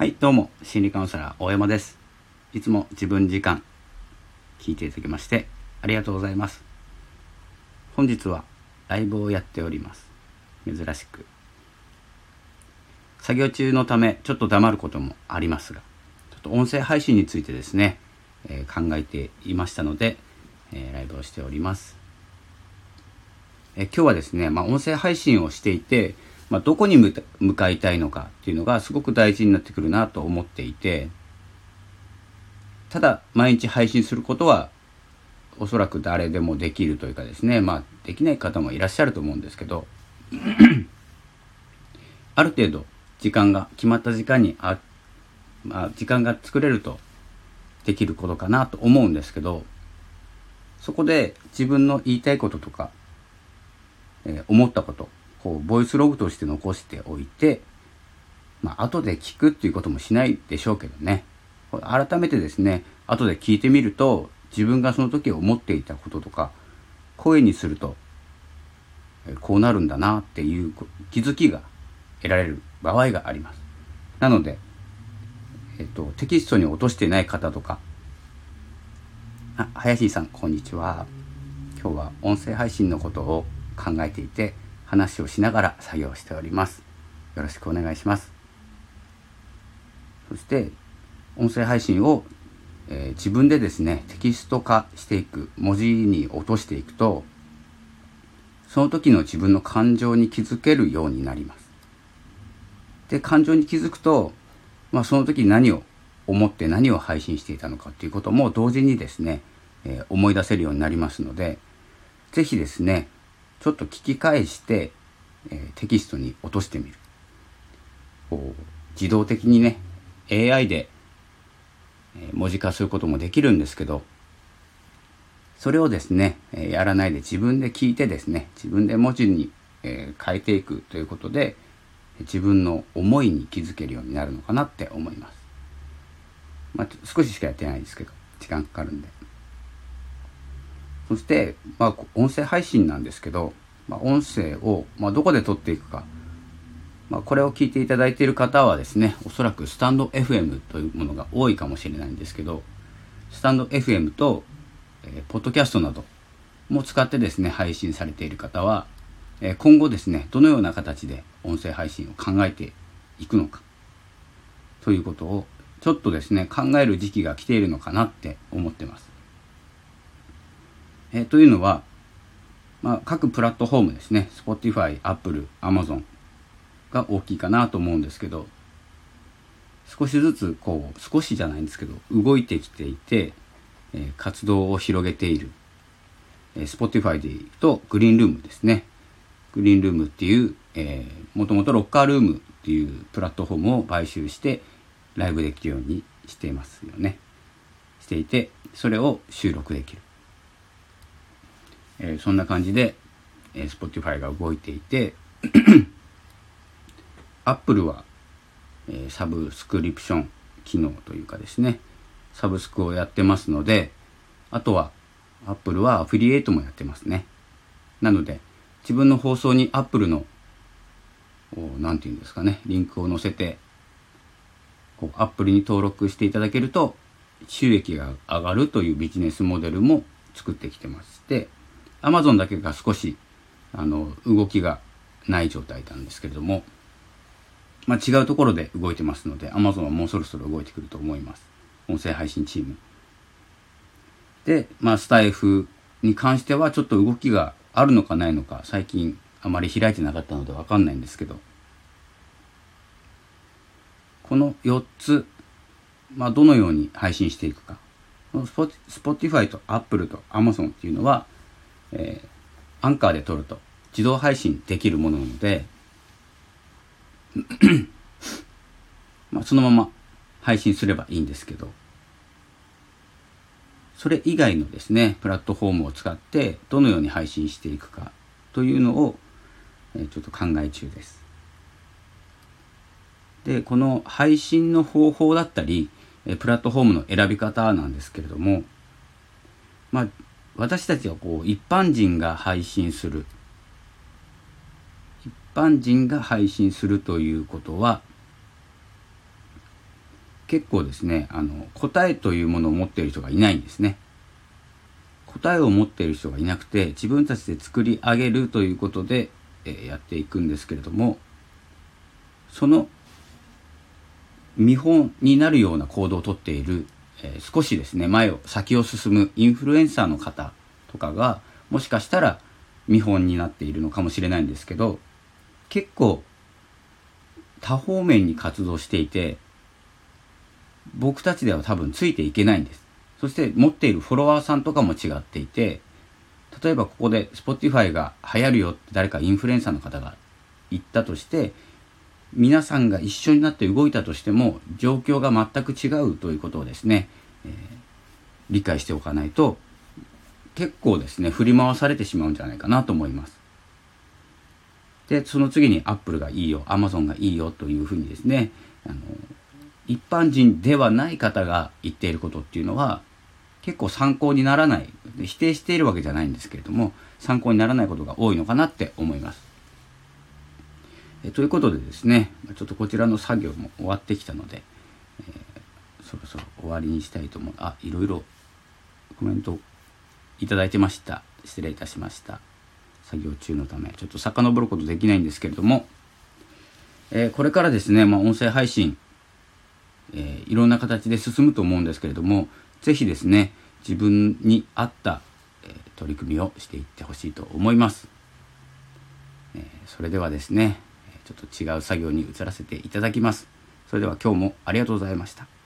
はい、どうも、心理カウンセラー大山です。いつも自分時間聞いていただきましてありがとうございます。本日はライブをやっております。珍しく。作業中のためちょっと黙ることもありますが、ちょっと音声配信についてですね、えー考えていましたので、えーライブをしております。えー今日はですね、まあ、音声配信をしていて、まあ、どこに向かいたいのかっていうのがすごく大事になってくるなと思っていてただ毎日配信することはおそらく誰でもできるというかですねまあできない方もいらっしゃると思うんですけど ある程度時間が決まった時間にあ、まあ、時間が作れるとできることかなと思うんですけどそこで自分の言いたいこととかえー思ったことこうボイスログとして残しておいて、まあ後で聞くっていうこともしないでしょうけどね。改めてですね後で聞いてみると自分がその時思っていたこととか声にするとこうなるんだなっていう気づきが得られる場合があります。なので、えっとテキストに落としてない方とかあ林さんこんにちは。今日は音声配信のことを考えていて話をしながら作業しております。よろしくお願いします。そして音声配信を、えー自分でですねテキスト化していく文字に落としていくとその時の自分の感情に気づけるようになります。で感情に気づくと、まあ、その時何を思って何を配信していたのかということも同時にですね、えー思い出せるようになりますので是非ですねちょっと聞き返して、えテキストに落としてみるこう自動的にね AI で、え文字化することもできるんですけどそれをですね、えやらないで自分で聞いてですね自分で文字に、え変えていくということで自分の思いに気づけるようになるのかなって思います。まあ、少ししかやってないですけど時間かかるんで。そして、まあ、音声配信なんですけど、まあ、音声を、まあ、どこで撮っていくか、まあ、これを聞いていただいている方はですねおそらくスタンド FM というものが多いかもしれないんですけどスタンド FM と、えーポッドキャストなども使ってですね配信されている方は、えー今後ですねどのような形で音声配信を考えていくのかということをちょっとですね考える時期が来ているのかなって思ってます。えーというのは、まあ、各プラットフォームですね。Spotify、Apple、Amazon が大きいかなと思うんですけど少しずつこう少しじゃないんですけど動いてきていて、えー活動を広げている、えー Spotify でいうとグリーンルームですね。グリーンルームっていう、もともとロッカールームっていうプラットフォームを買収してライブできるようにしていますよね。していてそれを収録できる、えーそんな感じで、えー Spotify が動いていて Apple は、えーサブスクリプション機能というかですねサブスクをやってますのであとは Apple はアフィリエイトもやってますね。なので自分の放送に Apple の何て言うんですかねリンクを載せてこう Apple に登録していただけると収益が上がるというビジネスモデルも作ってきてまして Amazon だけが少しあの動きがない状態なんですけれども、まあ、違うところで動いてますので Amazon はもうそろそろ動いてくると思います。音声配信チーム。で、まあ、スタイフに関してはちょっと動きがあるのかないのか最近あまり開いてなかったのでわかんないんですけど。この4つ、まあ、どのように配信していくか。スポ Spotify と Apple と Amazon っていうのは、えーアンカーで撮ると自動配信できるものなので まあそのまま配信すればいいんですけどそれ以外のですねプラットフォームを使ってどのように配信していくかというのを、えーちょっと考え中です。でこの配信の方法だったりえープラットフォームの選び方なんですけれどもまあ私たちはこう一般人が配信する。一般人が配信するということは結構ですねあの答えというものを持っている人がいないんですね。答えを持っている人がいなくて自分たちで作り上げるということで、えー、やっていくんですけれどもその見本になるような行動をとっている、えー、少しですね前を先を進むインフルエンサーの方とかがもしかしたら見本になっているのかもしれないんですけど結構多方面に活動していて僕たちでは多分ついていけないんです。そして持っているフォロワーさんとかも違っていて、例えばここで Spotify が流行るよって誰かインフルエンサーの方が言ったとして、皆さんが一緒になって動いたとしても状況が全く違うということをですね、えー、理解しておかないと結構ですね振り回されてしまうんじゃないかなと思います。でその次に Apple がいいよ Amazon がいいよというふうにですねあの一般人ではない方が言っていることっていうのは結構参考にならない否定しているわけじゃないんですけれども参考にならないことが多いのかなって思います。えということでですねちょっとこちらの作業も終わってきたので、えー、そろそろ終わりにしたいと思う。あいろいろコメントいただいてました。失礼いたしました。作業中のため。ちょっと遡ることできないんですけれども、えー、これからですね、まあ、音声配信えー、いろんな形で進むと思うんですけれども是非ですね自分に合った、えー、取り組みをしていってほしいと思います、え、それではですねちょっと違う作業に移らせていただきます。それでは今日もありがとうございました。